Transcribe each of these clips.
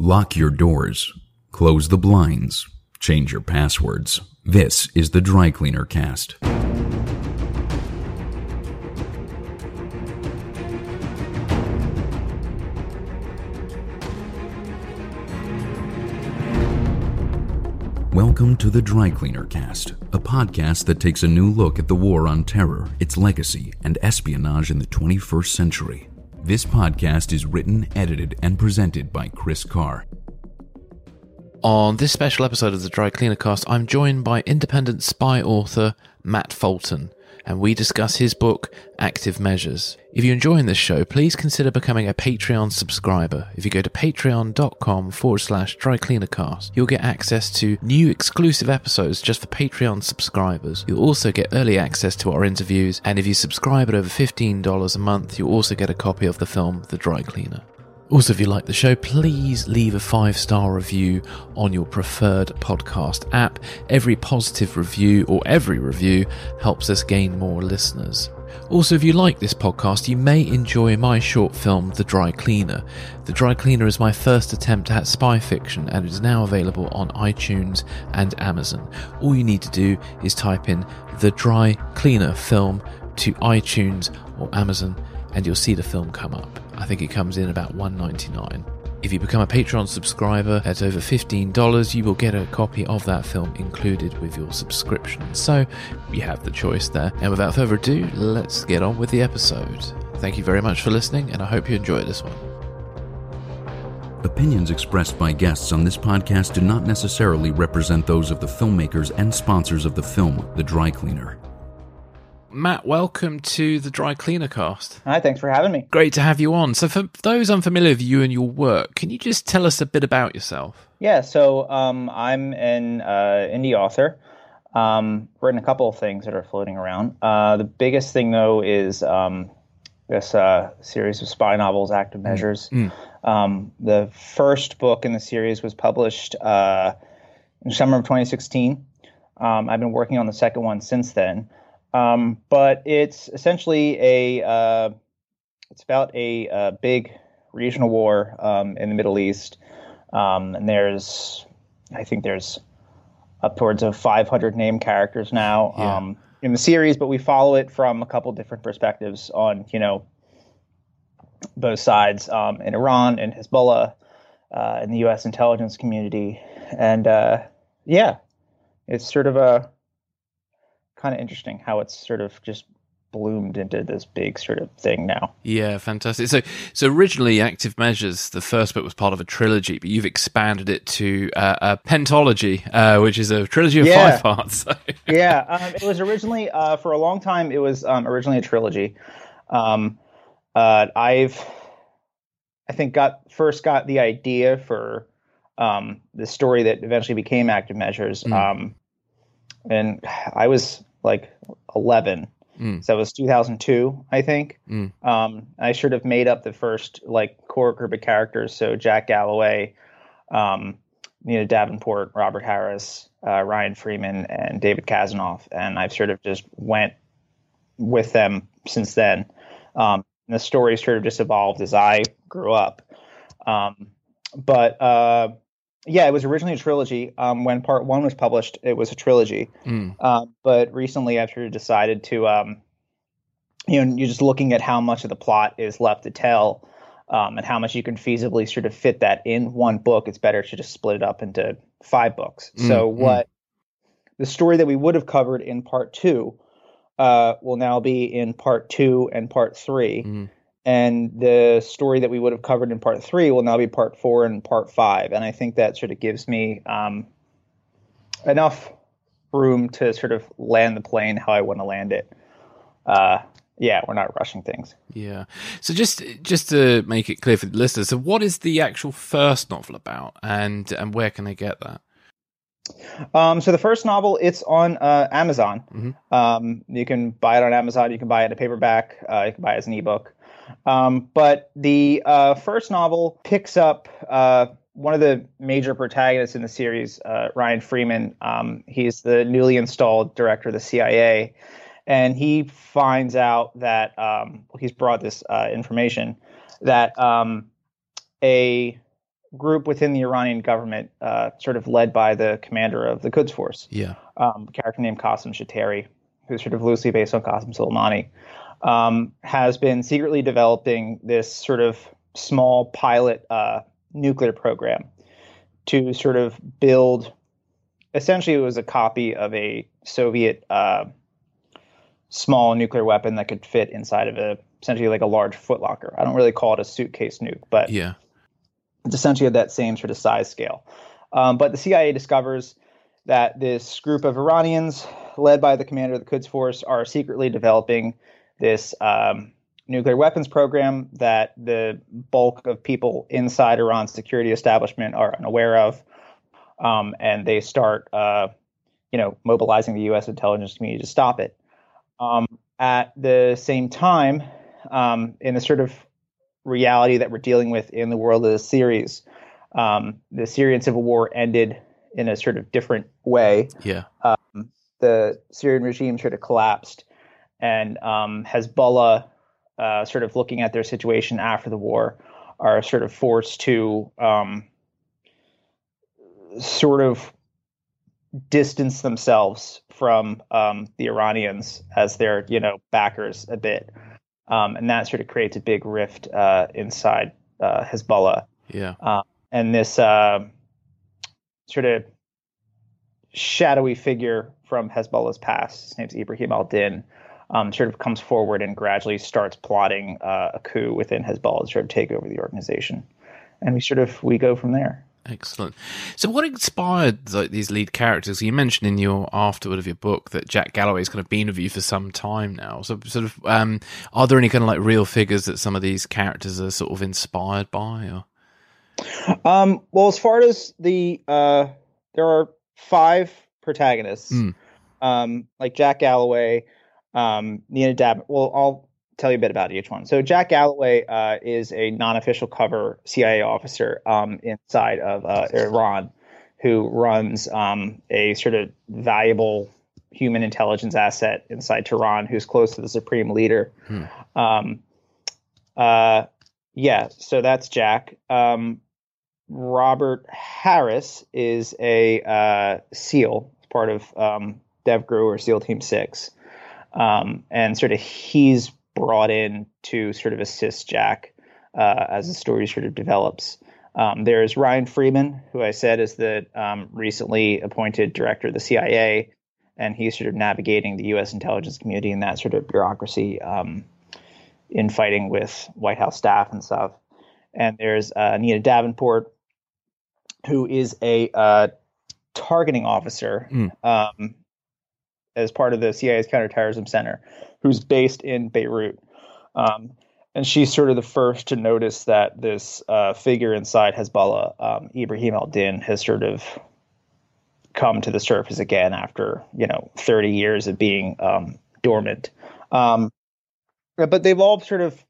Lock your doors. Close the blinds. Change your passwords. This is the Dry Cleaner Cast. Welcome to the Dry Cleaner Cast, a podcast that takes a new look at the war on terror, its legacy, and espionage in the 21st century. This podcast is written, edited, and presented by Chris Carr. On this special episode of the Dry Cleaner Cast, I'm joined by independent spy author Matt Fulton, and we discuss his book, Active Measures. If you're enjoying this show, please consider becoming a Patreon subscriber. If you go to patreon.com forward slash drycleanercast, you'll get access to new exclusive episodes just for Patreon subscribers. You'll also get early access to our interviews, and if you subscribe at over $15 a month, you'll also get a copy of the film The Dry Cleaner. Also, if you like the show, please leave a five star review on your preferred podcast app. Every positive review or every review helps us gain more listeners. Also, if you like this podcast, you may enjoy my short film, The Dry Cleaner. The Dry Cleaner is my first attempt at spy fiction and it is now available on iTunes and Amazon. All you need to do is type in The Dry Cleaner film to iTunes or Amazon and you'll see the film come up. I think it comes in about $1.99. If you become a Patreon subscriber at over $15, you will get a copy of that film included with your subscription. So you have the choice there. And without further ado, let's get on with the episode. Thank you very much for listening, and I hope you enjoy this one. Opinions expressed by guests on this podcast do not necessarily represent those of the filmmakers and sponsors of the film, The Dry Cleaner. Matt, welcome to the Dry Cleaner Cast. Hi, thanks for having me. Great to have you on. So, for those unfamiliar with you and your work, can you just tell us a bit about yourself? Yeah, so um, I'm an uh, indie author. Um, written a couple of things that are floating around. Uh, the biggest thing, though, is um, this uh, series of spy novels, Active Measures. Mm. Um, the first book in the series was published uh, in summer of 2016. Um, I've been working on the second one since then. Um, but it's essentially a uh, it's about a, a, big regional war um, in the Middle East, um, and there's I think there's upwards of 500 named characters now Yeah. um, in the series, but we follow it from a couple different perspectives on you know both sides um, in Iran and Hezbollah, uh, in the U.S. intelligence community, and uh, yeah, it's sort of a kind of interesting how it's sort of just bloomed into this big sort of thing now. Yeah, fantastic. So, so originally, Active Measures, the first book was part of a trilogy, but you've expanded it to uh, a pentology, uh, which is a trilogy of Yeah. five parts. yeah, um, it was originally uh, for a long time. It was um, originally a trilogy. Um, uh, I've, I think, got first got the idea for um, the story that eventually became Active Measures, Mm. um, and I was like eleven, Mm. so it was 2002, I think. Mm. Um, I sort of made up the first like core group of characters. So Jack Galloway, um, Nina Davenport, Robert Harris, uh, Ryan Freeman, and David Kazanoff, and I've sort of just went with them since then. Um, and the story sort of just evolved as I grew up. Um, but uh, yeah, it was originally a trilogy. Um, when part one was published, it was a trilogy. Mm. Um, but recently, I've decided to, um, you know, you're just looking at how much of the plot is left to tell, um, and how much you can feasibly sort of fit that in one book. It's better to just split it up into five books. so Mm, mm. what the story that we would have covered in part two uh, will now be in part two and part three. And the story that we would have covered in part three will now be part four and part five. And I think that sort of gives me um, enough room to sort of land the plane how I want to land it. Uh, yeah, we're not rushing things. Yeah. So just just to make it clear for the listeners, so what is the actual first novel about, and and where can they get that? Um, so the first novel, it's on uh, Amazon. Mhm. Um, you can buy it on Amazon. You can buy it in a paperback. Uh, you can buy it as an ebook. Um, but the uh, first novel picks up uh, one of the major protagonists in the series, uh, Ryan Freeman. Um, he's the newly installed director of the CIA, and he finds out that um, he's brought this uh, information that um, a group within the Iranian government, uh, sort of led by the commander of the Quds Force, Yeah. um, a character named Qasim Shateri, who's sort of loosely based on Qasim Soleimani, um, has been secretly developing this sort of small pilot uh, nuclear program to sort of build. Essentially, it was a copy of a Soviet uh, small nuclear weapon that could fit inside of a essentially like a large footlocker. I don't really call it a suitcase nuke, but Yeah. it's essentially of that same sort of size scale. Um, but the CIA discovers that this group of Iranians, led by the commander of the Quds Force, are secretly developing this um, nuclear weapons program that the bulk of people inside Iran's security establishment are unaware of. Um, and they start, uh, you know, mobilizing the U.S. intelligence community to stop it. Um, at the same time, um, in the sort of reality that we're dealing with in the world of the series. Um, the Syrian civil war ended in a sort of different way. Yeah. The Syrian regime sort of collapsed, and um, Hezbollah, uh, sort of looking at their situation after the war, are sort of forced to um, sort of distance themselves from um, the Iranians as their, you know, backers a bit. Um, and that sort of creates a big rift uh, inside uh, Hezbollah. Yeah. And this uh, sort of shadowy figure from Hezbollah's past, his name's Ibrahim al Din, um, sort of comes forward and gradually starts plotting uh, a coup within Hezbollah to sort of take over the organization. And we sort of we go from there. Excellent. So, what inspired like these lead characters? You mentioned in your afterword of your book that Jack Galloway's kind of been with you for some time now. So, sort of, um, are there any kind of like real figures that some of these characters are sort of inspired by? Or Um, well, as far as the uh, there are five protagonists, Mm. um, like Jack Galloway, um, Nina Dab. Well, I'll tell you a bit about each one. So Jack Galloway uh, is a non-official cover CIA officer um, inside of uh, Iran, who runs um, a sort of valuable human intelligence asset inside Tehran, who's close to the supreme leader. Um, uh, yeah, so that's Jack. Um, Robert Harris is a uh, SEAL, part of um, DevGru or SEAL Team Six, um, and sort of he's brought in to sort of assist Jack uh, as the story sort of develops. Um, there's Ryan Freeman, who I said is the um, recently appointed director of the CIA, and he's sort of navigating the U.S. intelligence community and that sort of bureaucracy um, in fighting with White House staff and stuff. And there's uh, Anita Davenport, who is a uh, targeting officer Mm. um, as part of the CIA's counterterrorism center, who's based in Beirut. Um, and she's sort of the first to notice that this uh, figure inside Hezbollah, um, Ibrahim al Din, has sort of come to the surface again after you know 30 years of being um, dormant. Um, but they've all sort of.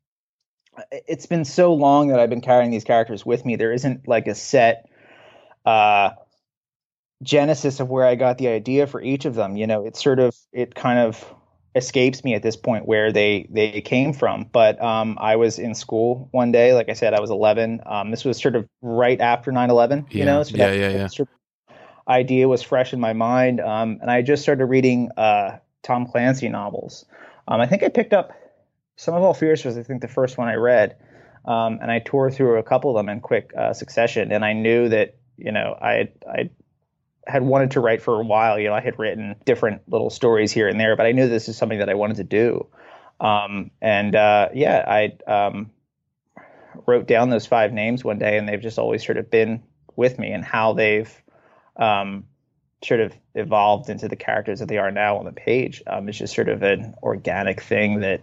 It's been so long that I've been carrying these characters with me. There isn't like a set uh, genesis of where I got the idea for each of them. You know, it's sort of it kind of escapes me at this point where they they came from. But um, I was in school one day, like I said, I was 11. Um, this was sort of right after 9/11. You know, so Yeah, yeah, yeah. sort of idea was fresh in my mind, um, and I just started reading uh, Tom Clancy novels. Um, I think I picked up Sum of All Fears was I think the first one I read, um, and I tore through a couple of them in quick uh, succession. And I knew that you know I I had wanted to write for a while. You know, I had written different little stories here and there, but I knew this is something that I wanted to do. Um, and uh, yeah, I um, wrote down those five names one day, and they've just always sort of been with me, and how they've um, sort of evolved into the characters that they are now on the page. Um, it's just sort of an organic thing that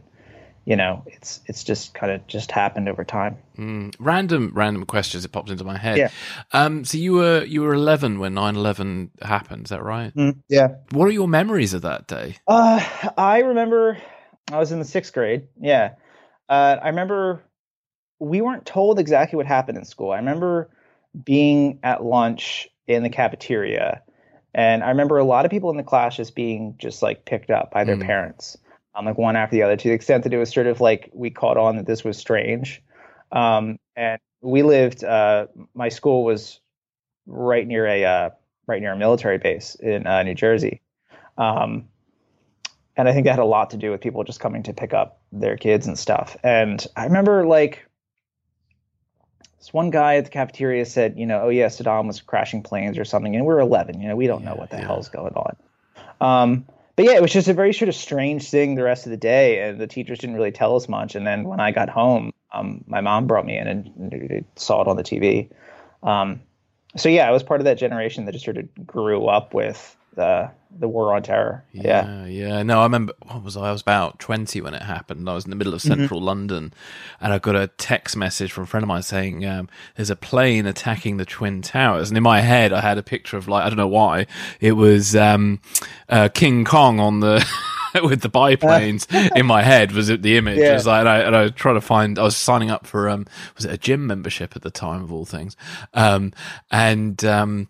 you know it's it's just kind of just happened over time. Mm, random, random questions that popped into my head. Yeah. Um, so you were you were 11 when 9/11 happened. Is that right? yeah. What are your memories of that day? Uh, I remember I was in the sixth grade. Yeah. Uh, I remember we weren't told exactly what happened in school. I remember being at lunch in the cafeteria, and I remember a lot of people in the class just being just like picked up by their Mm. parents, um, like one after the other, to the extent that it was sort of like we caught on that this was strange. Um, and we lived. Uh, my school was right near a uh, right near a military base in uh, New Jersey, um, and I think that had a lot to do with people just coming to pick up their kids and stuff. And I remember like this one guy at the cafeteria said, you know, oh yeah, Saddam was crashing planes or something, and we are 11. You know, we don't know what the yeah. hell's going on. Um, but yeah, it was just a very sort of strange thing the rest of the day, and the teachers didn't really tell us much. And then when I got home, um, my mom brought me in and, saw it on the TV. Um, so yeah, I was part of that generation that just sort of grew up with the the war on terror. Yeah, yeah, yeah. No, I remember. What was I? I was about twenty when it happened. I was in the middle of mm-hmm. central mm-hmm. London, and I got a text message from a friend of mine saying, um, "There's a plane attacking the twin towers." And in my head, I had a picture of like I don't know why it was um, uh, King Kong on the. with the biplanes in my head was it the image. Yeah. was like, and I, and I tried to find. I was signing up for um, was it a gym membership at the time of all things, um, and um,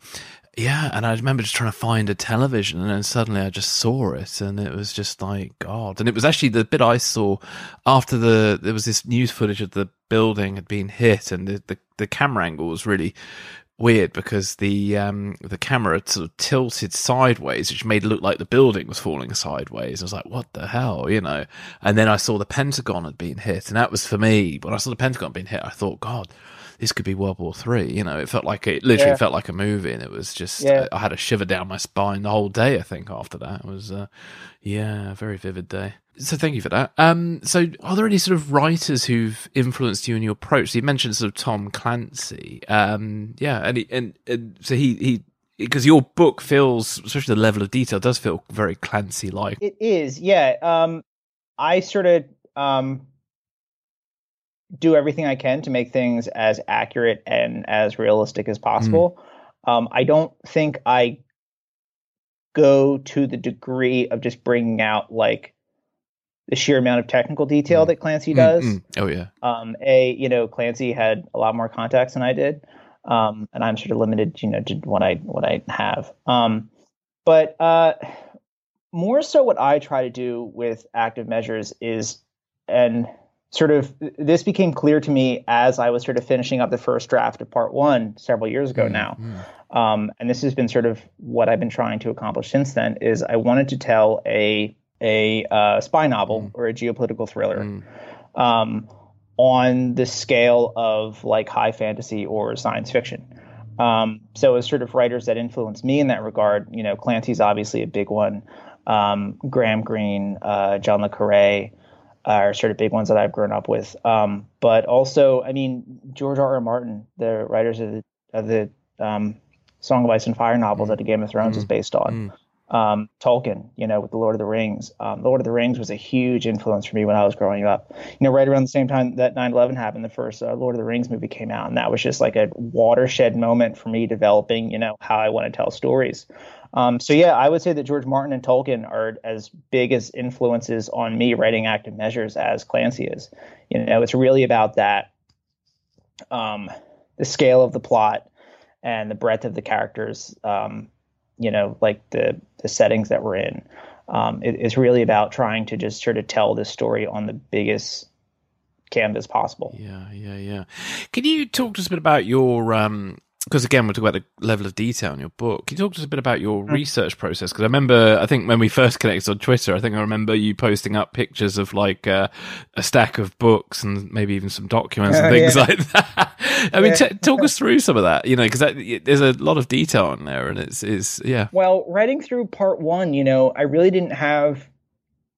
yeah, and I remember just trying to find a television, and then suddenly I just saw it, and it was just like God. And it was actually the bit I saw after the there was this news footage of the building had been hit, and the the, the camera angle was really weird because the um the camera sort of tilted sideways, which made it look like the building was falling sideways. I was like, what the hell, you know? And then I saw the Pentagon had been hit, and that was for me. When I saw the Pentagon being hit, I thought, God this could be World War Three. You know, it felt like it literally yeah. felt like a movie, and it was just yeah. I, I, had a shiver down my spine the whole day. I think after that it was, uh, yeah, a very vivid day. So thank you for that. Um, so are there any sort of writers who've influenced you in your approach? So you mentioned sort of Tom Clancy. Um, yeah, and, he, and and so he he because your book feels, especially the level of detail, does feel very Clancy like. It is, yeah. Um, I sort of um, do everything I can to make things as accurate and as realistic as possible. Mm. Um, I don't think I go to the degree of just bringing out like the sheer amount of technical detail mm. that Clancy mm, does. Mm, oh yeah. Um, a you know Clancy had a lot more contacts than I did, um, and I'm sort of limited, you know, to what I what I have. Um, but uh, more so, what I try to do with active measures is, and sort of this became clear to me as I was sort of finishing up the first draft of part one several years ago mm, now. Um, and this has been sort of what I've been trying to accomplish since then is I wanted to tell a a uh, spy novel mm. or a geopolitical thriller mm. um, on the scale of like high fantasy or science fiction. Um, so as sort of writers that influence me in that regard, you know, Clancy's obviously a big one. Um, Graham Greene, uh, John le Carre, are sort of big ones that I've grown up with. Um, but also, I mean, George R. R. Martin, the writers of the, of the um, Song of Ice and Fire novels mm. that the Game of Thrones mm. is based on. Mm. Um, Tolkien, you know, with the Lord of the Rings. Um, Lord of the Rings was a huge influence for me when I was growing up. You know, right around the same time that 9/11 happened, the first uh, Lord of the Rings movie came out, and that was just like a watershed moment for me developing, you know, how I want to tell stories. Um, so yeah, I would say that George Martin and Tolkien are as big as influences on me writing active measures as Clancy is. You know, it's really about that, um, the scale of the plot and the breadth of the characters. Um, you know, like the the settings that we're in. Um, it, it's really about trying to just sort of tell this story on the biggest canvas possible. Yeah, yeah, yeah. Can you talk to us a bit about your um, because again, we're talking about the level of detail in your book. Can you talk to us a bit about your mm. research process? Because I remember, I think when we first connected on Twitter, I think I remember you posting up pictures of like uh, a stack of books and maybe even some documents and things yeah. like that. I mean, yeah. t- talk us through some of that. You know, because there's a lot of detail in there, and it's is yeah. Well, writing through part one, you know, I really didn't have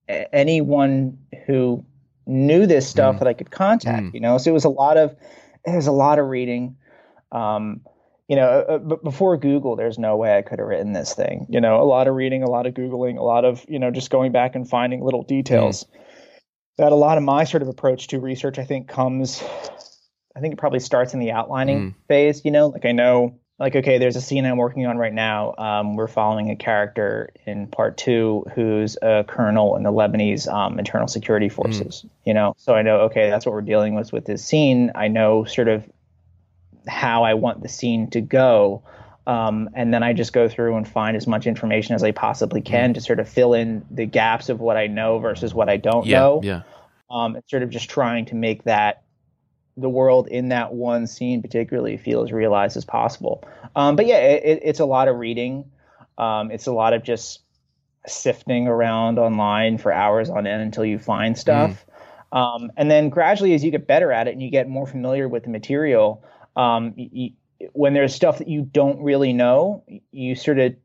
anyone who knew this stuff mm. that I could contact. Mm. You know, so it was a lot of it was a lot of reading. Um, you know, uh, uh but before Google, there's no way I could have written this thing. You know, a lot of reading, a lot of Googling, a lot of, you know, just going back and finding little details. Mm. That a lot of my sort of approach to research, I think, comes, I think it probably starts in the outlining mm. phase. You know, like I know, like, okay, there's a scene I'm working on right now. Um, we're following a character in part two who's a colonel in the Lebanese um, internal security mm. forces. Mm. You know, so I know, okay, that's what we're dealing with with this scene. I know sort of how I want the scene to go. Um, and then I just go through and find as much information as I possibly can mm. to sort of fill in the gaps of what I know versus what I don't yeah, know. Yeah. Um, it's sort of just trying to make that the world in that one scene particularly feel as realized as possible. Um, but yeah, it, it's a lot of reading. Um, it's a lot of just sifting around online for hours on end until you find stuff. Mm. Um, and then gradually, as you get better at it and you get more familiar with the material, um, you, when there's stuff that you don't really know, you sort of,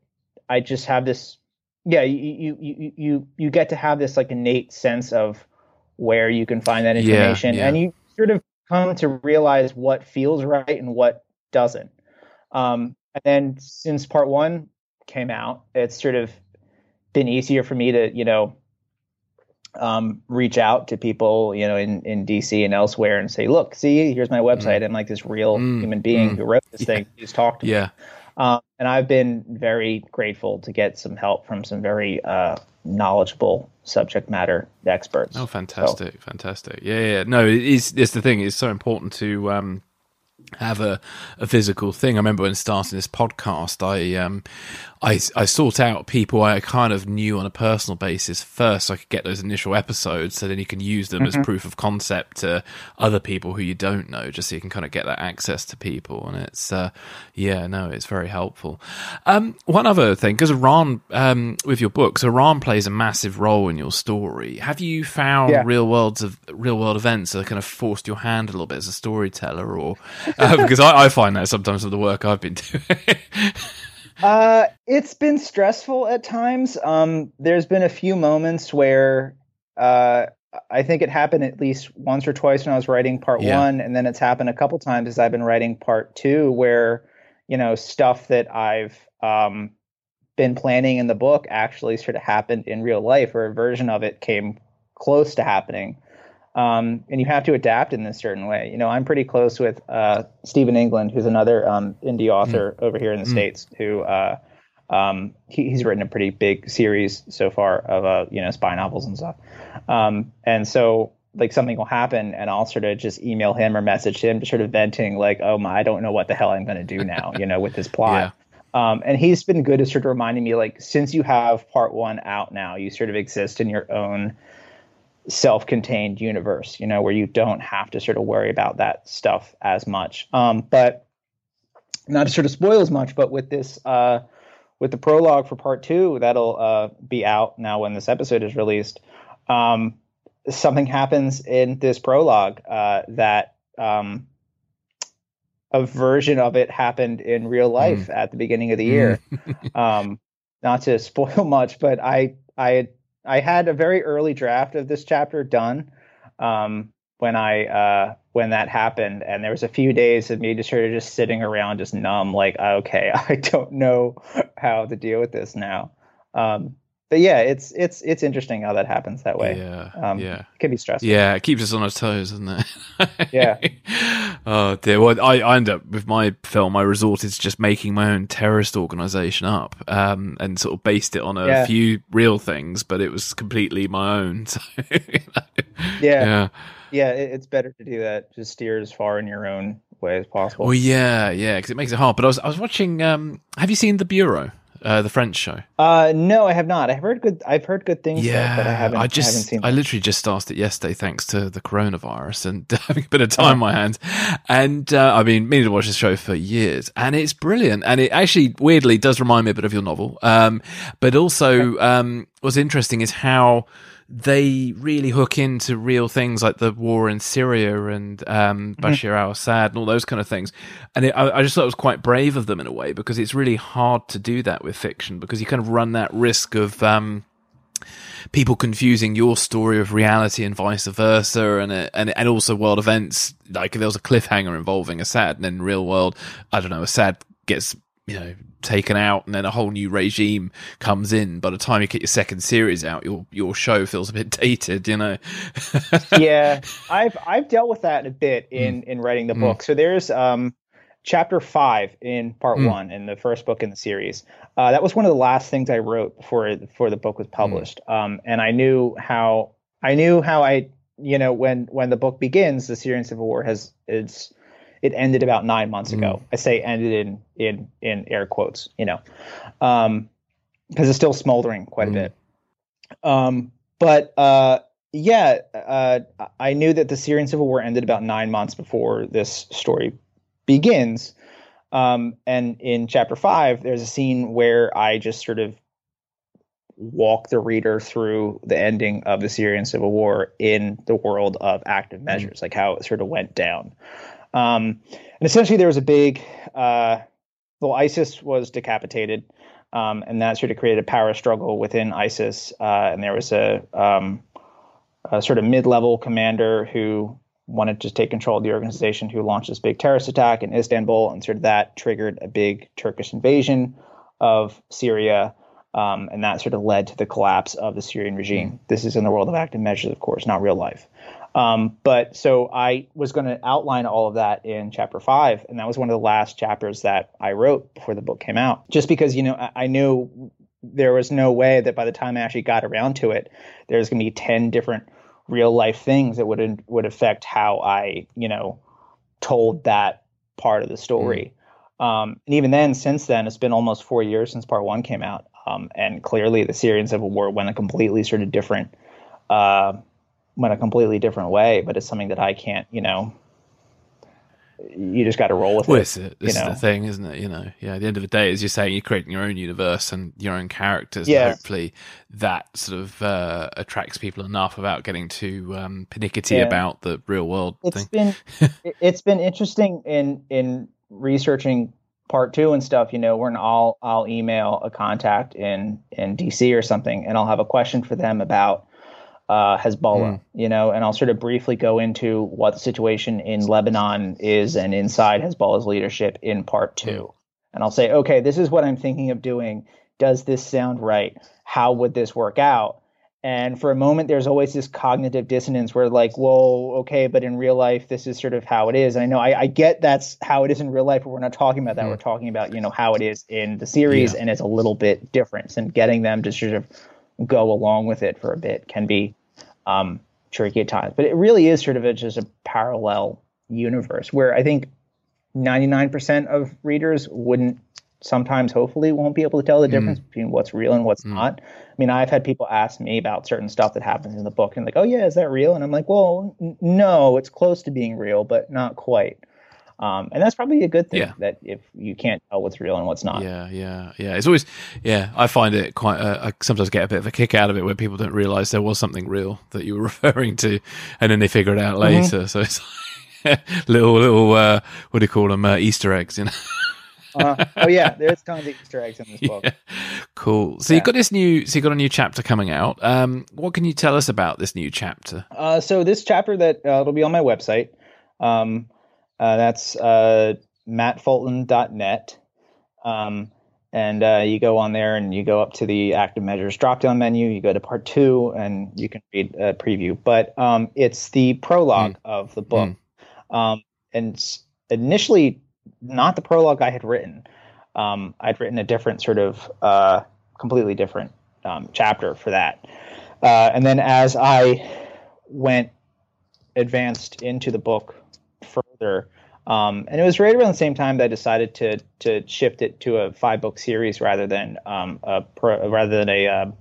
I just have this, yeah, you you you you get to have this like innate sense of where you can find that information, yeah, yeah. and you sort of come to realize what feels right and what doesn't. Um, and then since part one came out, it's sort of been easier for me to, you know, um, reach out to people, you know, in, in DC and elsewhere and say, look, see, here's my website. Mm. I'm like this real mm. human being mm. who wrote this yeah. thing. He's talked to yeah. me. Um, and I've been very grateful to get some help from some very uh, knowledgeable subject matter experts. Oh, fantastic, so. fantastic. Yeah, yeah. No, it's, it's the thing. It's so important to um, have a, a physical thing. I remember when starting this podcast, I um, I, I sought out people I kind of knew on a personal basis first, so I could get those initial episodes, so then you can use them mm-hmm. as proof of concept to other people who you don't know, just so you can kind of get that access to people. And it's, uh, yeah, no, it's very helpful. Um, one other thing, because Iran, um, with your books, Iran plays a massive role in your story. Have you found yeah. real worlds of real world events that kind of forced your hand a little bit as a storyteller, or uh, because I, I find that sometimes with the work I've been doing. Uh, it's been stressful at times. Um, there's been a few moments where uh, I think it happened at least once or twice when I was writing part yeah. one, and then it's happened a couple times as I've been writing part two, where you know stuff that I've um, been planning in the book actually sort of happened in real life, or a version of it came close to happening. Um, and you have to adapt in this certain way. You know, I'm pretty close with uh, Stephen England, who's another um, indie author mm. over here in the mm. states, who uh, um, he, he's written a pretty big series so far of uh, you know spy novels and stuff. Um, and so like something will happen, and I'll sort of just email him or message him, just sort of venting like, "Oh my, I don't know what the hell I'm going to do now," you know, with this plot. Yeah. Um, and he's been good at sort of reminding me, like, since you have part one out now, you sort of exist in your own self-contained universe, you know, where you don't have to sort of worry about that stuff as much. Um, but not to sort of spoil as much, but with this, uh, with the prologue for part two, that'll uh, be out now when this episode is released. Um, something happens in this prologue uh, that um, a version of it happened in real hmm. life mm. at the beginning of the year. um, not to spoil much, but I I I had a very early draft of this chapter done um, when I uh, when that happened, and there was a few days of me just sort of just sitting around, just numb, like okay, I don't know how to deal with this now. Um, but yeah, it's it's it's interesting how that happens that way. Yeah, um, yeah, it can be stressful. Yeah, it keeps us on our toes, doesn't it? yeah. Oh dear. Well, I, I end up with my film. I resort to just making my own terrorist organization up, um, and sort of based it on a yeah. few real things, but it was completely my own. So, you know. Yeah. Yeah. Yeah, it's better to do that. Just steer as far in your own way as possible. Well, yeah, yeah, because it makes it hard. But I was I was watching. Um, have you seen The Bureau? Uh, the French show? Uh, no, I have not. I've heard good. I've heard good things. Yeah, but I haven't. I just, I, haven't seen I literally just started it yesterday, thanks to the coronavirus and having a bit of time on my hands. And uh, I've been meaning to watch this show for years, and it's brilliant. And it actually, weirdly, does remind me a bit of your novel. Um, but also, um, what's interesting is how they really hook into real things like the war in Syria and um, mm-hmm. Bashar al Assad and all those kind of things. And it, I, I, just thought it was quite brave of them in a way because it's really hard to do that with fiction because you kind of run that risk of. Um, people confusing your story of reality and vice versa, and and and also world events. Like if there was a cliffhanger involving Assad, and then real world, I don't know, Assad gets you know taken out and then a whole new regime comes in by the time you get your second series out your your show feels a bit dated you know yeah i've i've dealt with that a bit mm. in mm. in writing the mm. book so there's um chapter five in part mm. one in the first book in the series uh, that was one of the last things i wrote before before the book was mm. published um and i knew how i knew how i you know when when the book begins the syrian civil war has it's it ended about nine months mm. ago. I say ended in in in air quotes, you know, because um, it's still smoldering quite mm. a bit. Um, but uh, yeah, uh, I knew that the Syrian civil war ended about nine months before this story begins. Um, and in chapter five, there's a scene where I just sort of walk the reader through the ending of the Syrian civil war in the world of active mm-hmm. measures, like how it sort of went down. Um, and essentially, there was a big, uh, well, ISIS was decapitated, um, and that sort of created a power struggle within ISIS. Uh, and there was a, um, a sort of mid-level commander who wanted to take control of the organization, who launched this big terrorist attack in Istanbul, and sort of that triggered a big Turkish invasion of Syria. Um, and that sort of led to the collapse of the Syrian regime. Mm. This is in the world of active measures, of course, not real life. Um, but so I was going to outline all of that in chapter five, and that was one of the last chapters that I wrote before the book came out. Just because you know I, I knew there was no way that by the time I actually got around to it, there's going to be ten different real life things that would would affect how I you know told that part of the story. Mm. Um, and even then, since then, it's been almost four years since part one came out. Um, and clearly, the Syrian civil war went a completely sort of different, uh, went a completely different way. But it's something that I can't, you know, you just got to roll with well, it. It's, a, this is the thing, isn't it? You know, yeah. At the end of the day, as you're saying, you're creating your own universe and your own characters. Yeah. hopefully, that sort of uh, attracts people enough without getting too um, pernickety yeah. about the real world it's thing. Been, it's been interesting in in researching part two and stuff, you know, when I'll I'll email a contact in in DC or something, and I'll have a question for them about uh, Hezbollah, mm. you know, and I'll sort of briefly go into what the situation in Lebanon is and inside Hezbollah's leadership in part two, mm. and I'll say, okay, this is what I'm thinking of doing. Does this sound right? How would this work out? And for a moment, there's always this cognitive dissonance where, like, well, okay, but in real life, this is sort of how it is. And I know I, I get that's how it is in real life, but we're not talking about that. Mm. We're talking about, you know, how it is in the series, yeah. and it's a little bit different. And getting them to sort of go along with it for a bit can be um, tricky at times. But it really is sort of a, just a parallel universe where I think 99% of readers wouldn't sometimes hopefully won't be able to tell the hmm. difference mm. between what's real and what's mm. not. I mean, I've had people ask me about certain stuff that happens in the book and like, oh yeah, is that real? And I'm like, well, n- no, it's close to being real, but not quite. Um, and that's probably a good thing yeah. that if you can't tell what's real and what's not. Yeah, yeah, yeah. It's always, yeah. I find it quite. Uh, I sometimes get a bit of a kick out of it where people don't realize there was something real that you were referring to, and then they figure it out mm-hmm. later. Mm-hmm. So it's like little, little. Uh, what do you call them? Uh, Easter eggs, you know. Uh, oh yeah, there's tons of Easter eggs in this book. Yeah. Cool. So yeah. you've got this new. So you got a new chapter coming out. Um, what can you tell us about this new chapter? Uh, so this chapter that uh, it'll be on my website. Um, uh, that's uh, mattfulton.net. Um, and uh, you go on there and you go up to the active measures drop down menu. You go to part two and you can read a preview. But um, it's the prologue mm. of the book. Mm. Um, and initially not the prologue I had written. Um, I'd written a different sort of uh, completely different um, chapter for that. Uh, and then as I went advanced into the book further, um, and it was right around the same time that I decided to to shift it to a five book series rather than um, a pro, rather than a uh,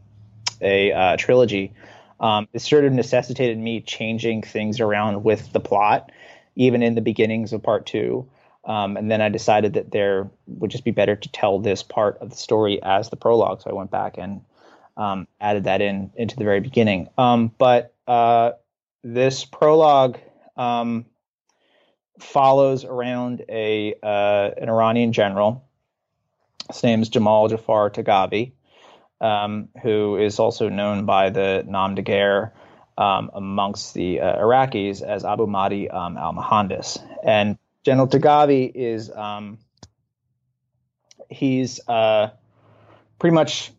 a uh, trilogy. Um, it sort of necessitated me changing things around with the plot, even in the beginnings of part two. Um, and then I decided that there would just be better to tell this part of the story as the prologue. So I went back and um, added that in into the very beginning. But uh, this prologue um, follows around a uh, an Iranian general. His name is Jamal Jafar Taghavi, um, who is also known by the Nom de Guerre um, amongst the uh, Iraqis as Abu Mahdi al Muhandis. And General Taghavi is um, he's uh, pretty much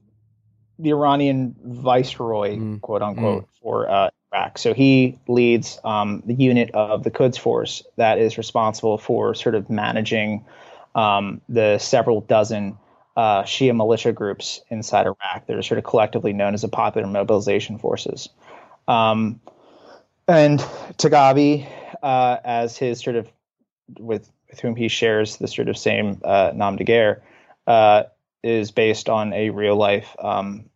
the Iranian viceroy, mm. quote unquote, mm. for uh, Iraq. So he leads um, the unit of the Quds Force that is responsible for sort of managing um, the several dozen uh, Shia militia groups inside Iraq that are sort of collectively known as the Popular Mobilization Forces. Um, and Taghavi, uh, as his sort of with with whom he shares the sort of same uh, nom de guerre uh, is based on a real life um,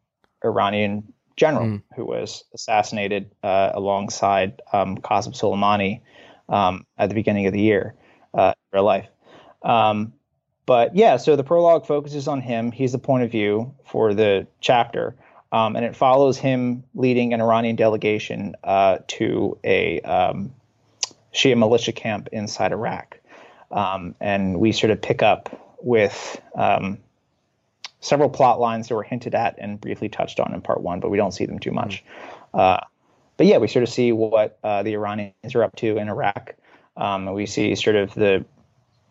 Iranian general mm. who was assassinated uh, alongside um, Qasem Soleimani um, at the beginning of the year, uh, real life. Um, but yeah, so the prologue focuses on him. He's the point of view for the chapter, um, and it follows him leading an Iranian delegation uh, to a um, Shia militia camp inside Iraq. Um, and we sort of pick up with um, several plot lines that were hinted at and briefly touched on in part one, but we don't see them too much. Mm-hmm. Uh, but yeah, we sort of see what uh, the Iranians are up to in Iraq. Um, we see sort of the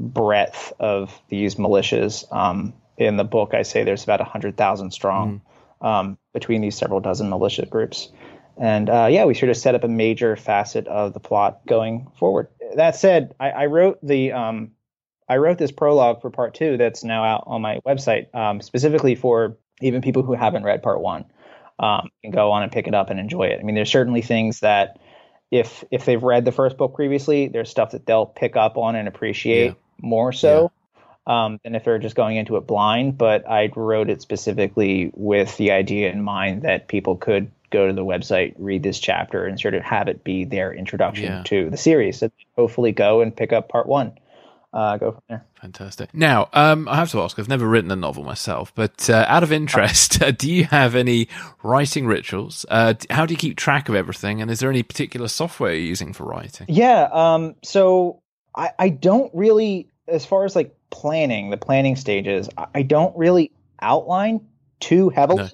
breadth of these militias. Um, in the book, I say there's about 100,000 strong mm. um, between these several dozen militia groups. And uh, yeah, we sort of set up a major facet of the plot going forward. That said, I, I wrote the um, I wrote this prologue for part two that's now out on my website, um, specifically for even people who haven't read part one um, can go on and pick it up and enjoy it. I mean, there's certainly things that if if they've read the first book previously, there's stuff that they'll pick up on and appreciate yeah. more so yeah. um, than if they're just going into it blind. But I wrote it specifically with the idea in mind that people could go to the website, read this chapter, and sort of have it be their introduction yeah. to the series. So hopefully, go and pick up part one uh, go from there. Fantastic. Now, um, I have to ask, I've never written a novel myself, but uh, out of interest, uh, do you have any writing rituals? Uh, how do you keep track of everything? And is there any particular software you're using for writing? Yeah. Um, so I, I don't really, as far as like planning, the planning stages, I don't really outline too heavily.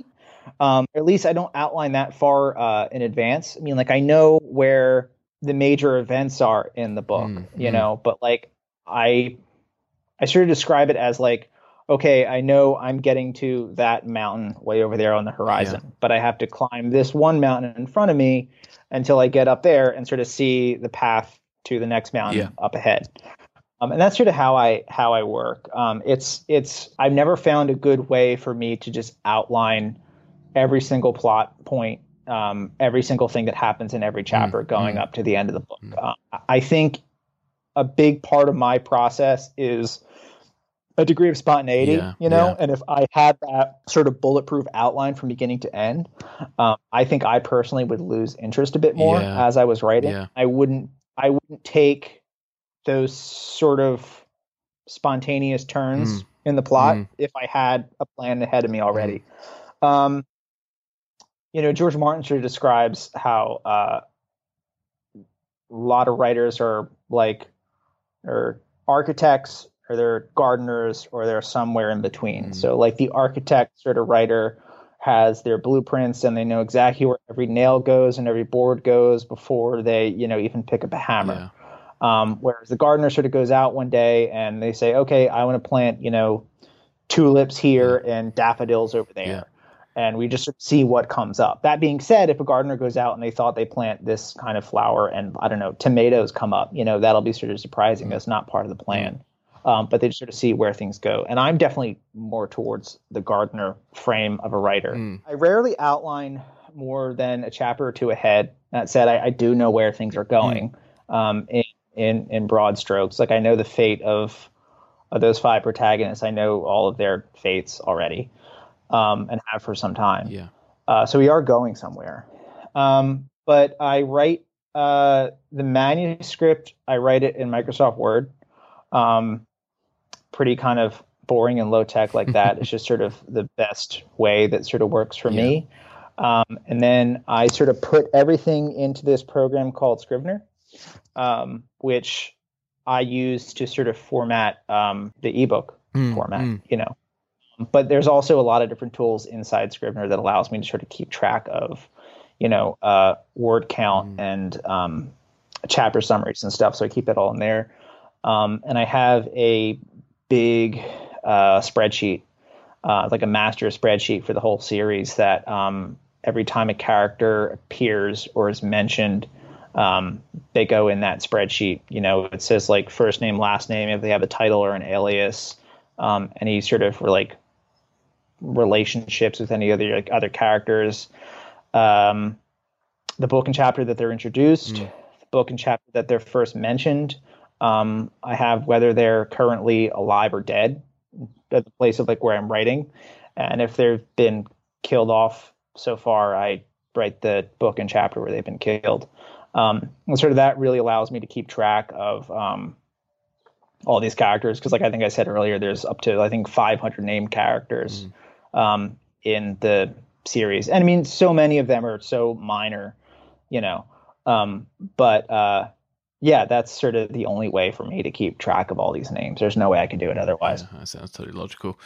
No. Um, at least I don't outline that far uh, in advance. I mean, like I know where the major events are in the book, mm, you mm. know, but like I I sort of describe it as like, okay, I know I'm getting to that mountain way over there on the horizon, yeah. but I have to climb this one mountain in front of me until I get up there and sort of see the path to the next mountain yeah. up ahead. Um, and that's sort of how I how I work. Um, it's it's I've never found a good way for me to just outline every single plot point, um, every single thing that happens in every chapter mm, going mm. up to the end of the book. Mm. Uh, I think a big part of my process is a degree of spontaneity, yeah, you know. Yeah. And if I had that sort of bulletproof outline from beginning to end, um, I think I personally would lose interest a bit more yeah. as I was writing. I wouldn't, I wouldn't take those sort of spontaneous turns mm. in the plot mm. if I had a plan ahead of me already. Mm. Um, you know, George Martin sort of describes how uh, a lot of writers are like or architects or they're gardeners or they're somewhere in between. Mm-hmm. So like the architect sort of writer has their blueprints and they know exactly where every nail goes and every board goes before they, you know, even pick up a hammer. Yeah. Um, whereas the gardener sort of goes out one day and they say, okay, I want to plant, you know, tulips here and daffodils over there. Yeah and we just see what comes up. That being said, if a gardener goes out and they thought they plant this kind of flower and I don't know tomatoes come up, you know that'll be sort of surprising. That's not part of the plan, um, but they just sort of see where things go. And I'm definitely more towards the gardener frame of a writer. Mm. I rarely outline more than a chapter or two ahead. That said, I, I do know where things are going mm. um, in, in in broad strokes. Like I know the fate of of those five protagonists. I know all of their fates already um, and have for some time. Yeah. Uh, so we are going somewhere. Um, but I write uh, the manuscript. I write it in Microsoft Word. Um, pretty kind of boring and low tech like that. it's just sort of the best way that sort of works for yeah. me. Um, and then I sort of put everything into this program called Scrivener, um, which I use to sort of format um, the ebook mm, format. Mm. You know, but there's also a lot of different tools inside Scrivener that allows me to sort of keep track of, you know, uh, word count mm. and um, chapter summaries and stuff. So I keep it all in there. Um, and I have a big uh, spreadsheet, uh, like a master spreadsheet for the whole series that um, every time a character appears or is mentioned, um, they go in that spreadsheet. You know, it says like first name, last name, if they have a title or an alias, um, any sort of like relationships with any other like other characters. Um, the book and chapter that they're introduced, mm. the book and chapter that they're first mentioned. Um, I have whether they're currently alive or dead at the place of like where I'm writing, and if they've been killed off so far, I write the book and chapter where they've been killed. Um, and sort of that really allows me to keep track of um, all these characters because, like I think I said earlier, there's up to I think 500 named characters mm. Um, in the series, and I mean, so many of them are so minor, you know. Um, but uh, yeah, that's sort of the only way for me to keep track of all these names. There's no way I can do it otherwise. Yeah, that sounds totally logical.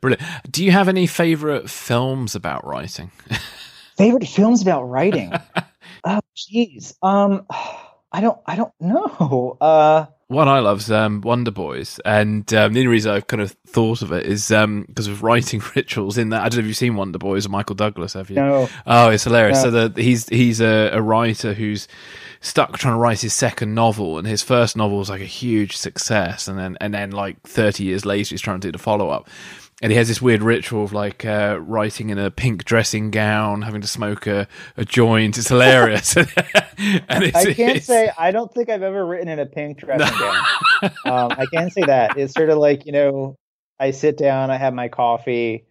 Brilliant. Do you have any favorite films about writing? favorite films about writing? oh, jeez. Um, I don't. I don't know. Uh, one I love is um, Wonder Boys, and um, the only reason I've kind of thought of it is because um, of writing rituals. In that, I don't know if you've seen Wonder Boys or Michael Douglas. Have you? No. Oh, it's hilarious. No. So the, he's he's a, a, writer who's stuck trying to write his second novel, and his first novel was like a huge success, and then and then like thirty years later, he's trying to do the follow up and he has this weird ritual of like uh, writing in a pink dressing gown, having to smoke a, a joint. It's hilarious. and it's, I can't it's... say I don't think I've ever written in a pink dressing gown. Um, I can't say that. It's sort of like you know, I sit down, I have my coffee.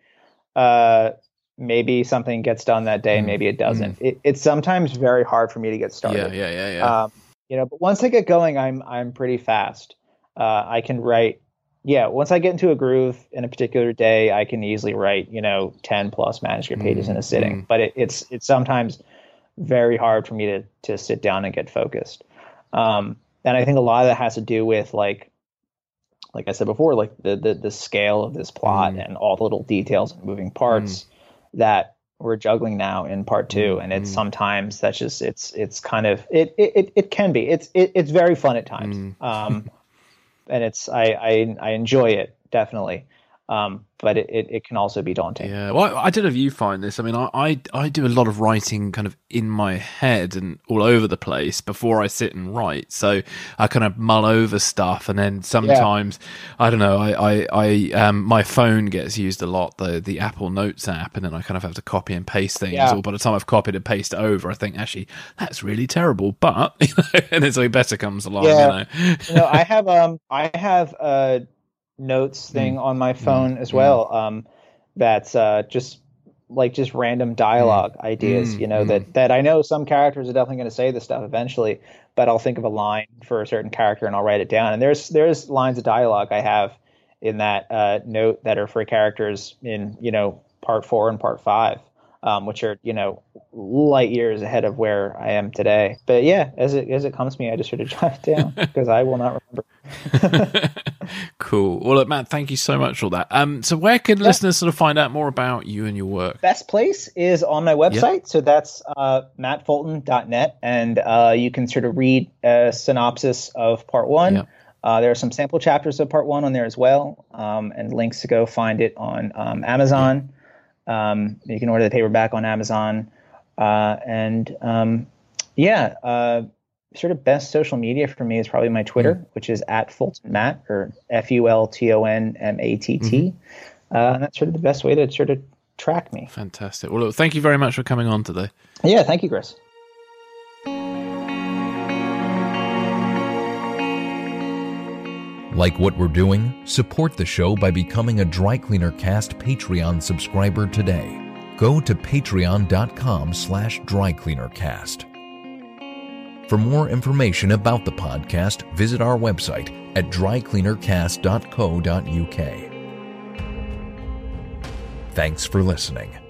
Uh, maybe something gets done that day, mm. maybe it doesn't. Mm. It, it's sometimes very hard for me to get started. Yeah, yeah, yeah, yeah. Um, you know, but once I get going, I'm I'm pretty fast. Uh, I can write yeah, once I get into a groove in a particular day, I can easily write, you know, 10 plus manuscript pages mm-hmm. in a sitting. Mm-hmm. But it, it's it's sometimes very hard for me to to sit down and get focused. Um, and I think a lot of that has to do with like like I said before, like the the, the scale of this plot mm. and all the little details and moving parts mm. that we're juggling now in part two. And it's mm. sometimes that's just it's it's kind of it it it can be. It's it, it's very fun at times. Mm. Um and it's I, I I enjoy it definitely. Um, but it, it, it, can also be daunting. Yeah, well, I, I, don't know if you find this. I mean, I, I, I do a lot of writing kind of in my head and all over the place before I sit and write. So I kind of mull over stuff, and then sometimes yeah. I don't know. I I, I um, my phone gets used a lot, the the Apple Notes app, and then I kind of have to copy and paste things. Yeah. Or by the time I've copied and pasted over, I think actually that's really terrible. But you know, and then something better comes along. Yeah. You know, you know I have um I have uh notes mm. thing mm. on my phone mm. as well. Mm. Um, that's uh, just like just random dialogue mm. ideas, you know, that that I know some characters are definitely going to say this stuff eventually, but I'll think of a line for a certain character and I'll write it down. And there's there's lines of dialogue I have in that uh, note that are for characters in you know part four and part five. Um, which are you know light years ahead of where I am today. But yeah, as it as it comes to me, I just sort of jot it down because I will not remember. cool. Well, look, Matt, thank you so much for that. Um, so where can yeah. listeners sort of find out more about you and your work? Best place is on my website. Yep. So that's uh, mattfulton.net. And uh, you can sort of read a synopsis of part one. Yep. Uh, there are some sample chapters of part one on there as well, um, and links to go find it on um, Amazon. Um, you can order the paperback on Amazon. Uh, and um, yeah, uh, sort of best social media for me is probably my Twitter, mm. which is at Fulton Matt or F U L T O N M A T T. Mm-hmm. Uh, and that's sort of the best way to sort of track me. Fantastic. Well, look, thank you very much for coming on today. Yeah, thank you, Chris. Like what we're doing? Support the show by becoming a Dry Cleaner Cast Patreon subscriber today. Go to patreon.com slash drycleanercast. For more information about the podcast, visit our website at drycleanercast.co.uk. Thanks for listening.